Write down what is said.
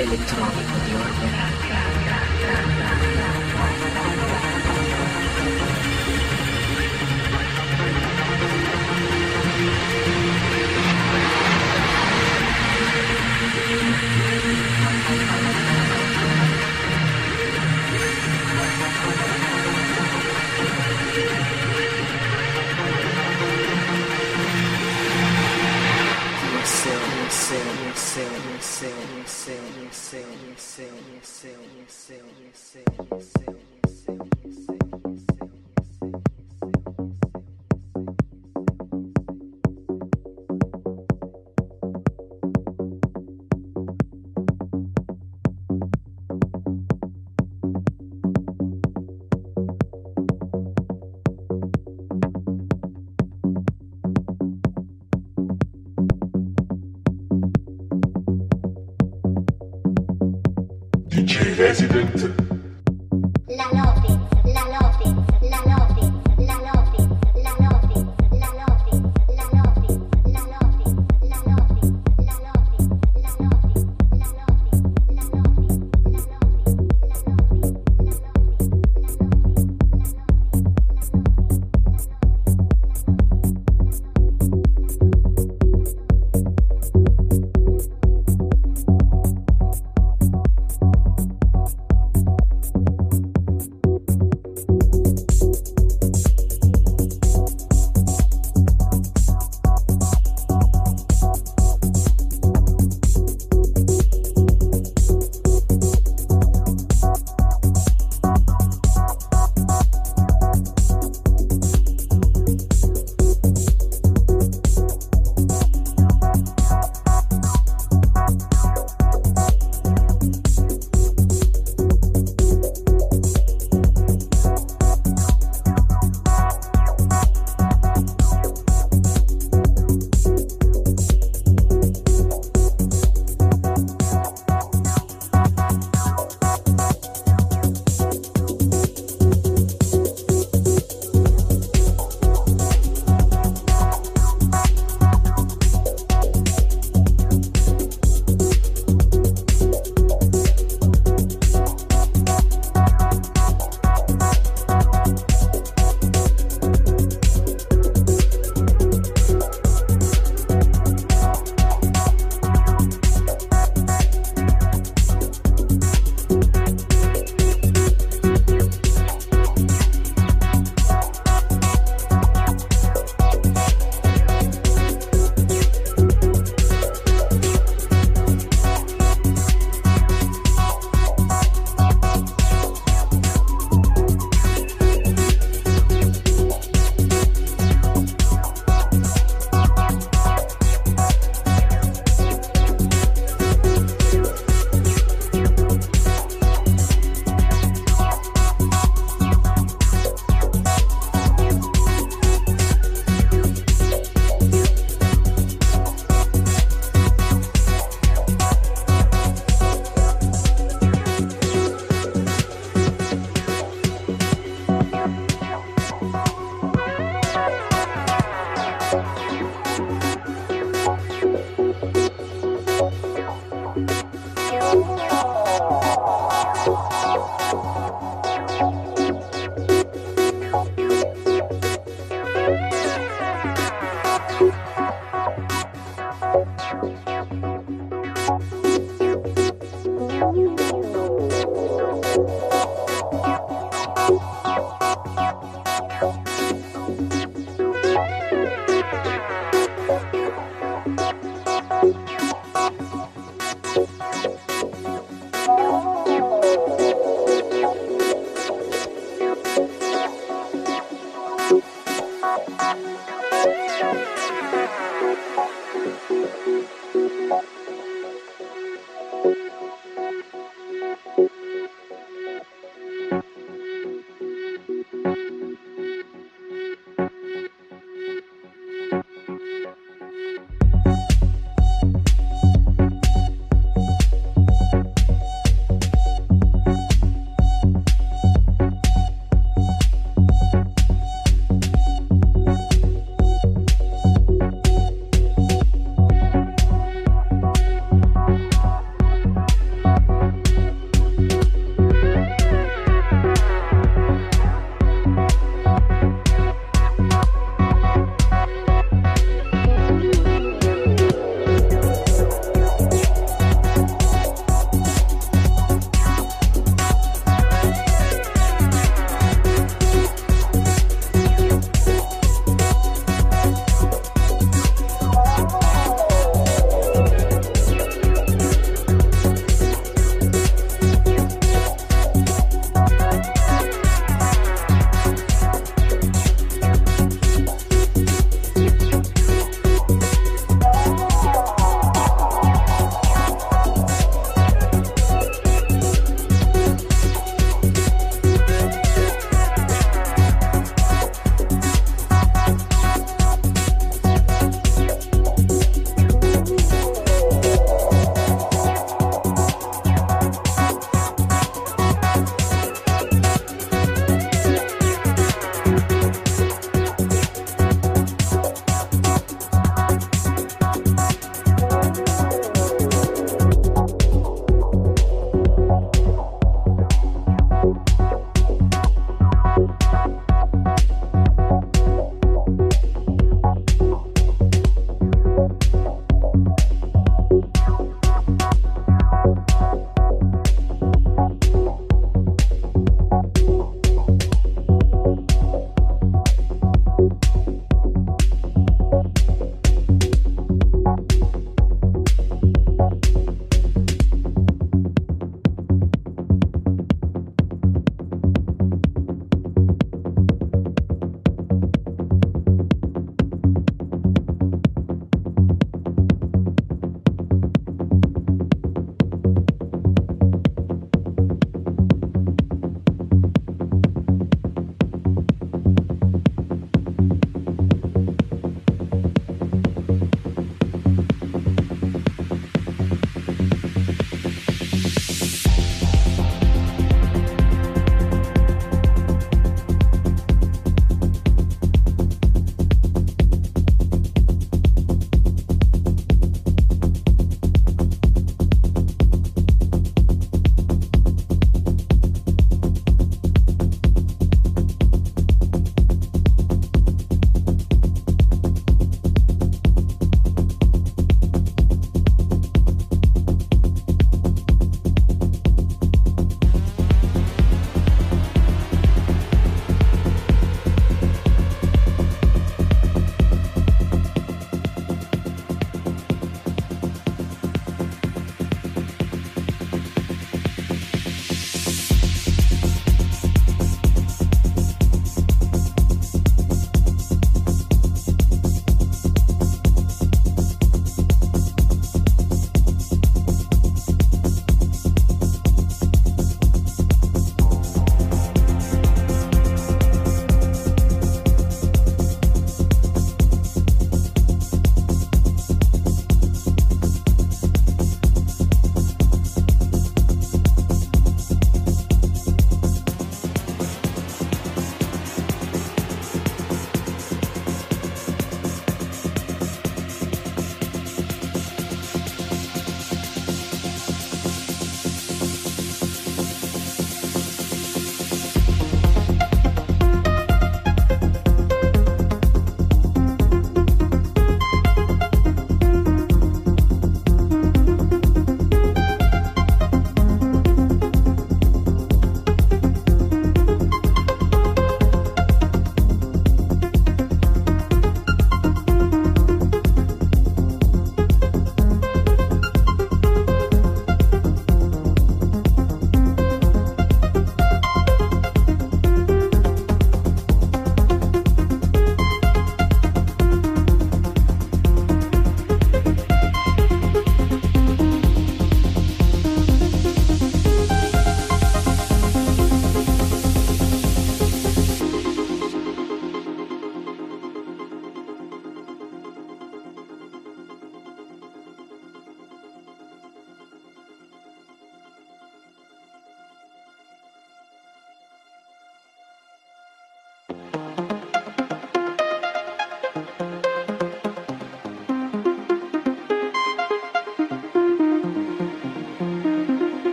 electronic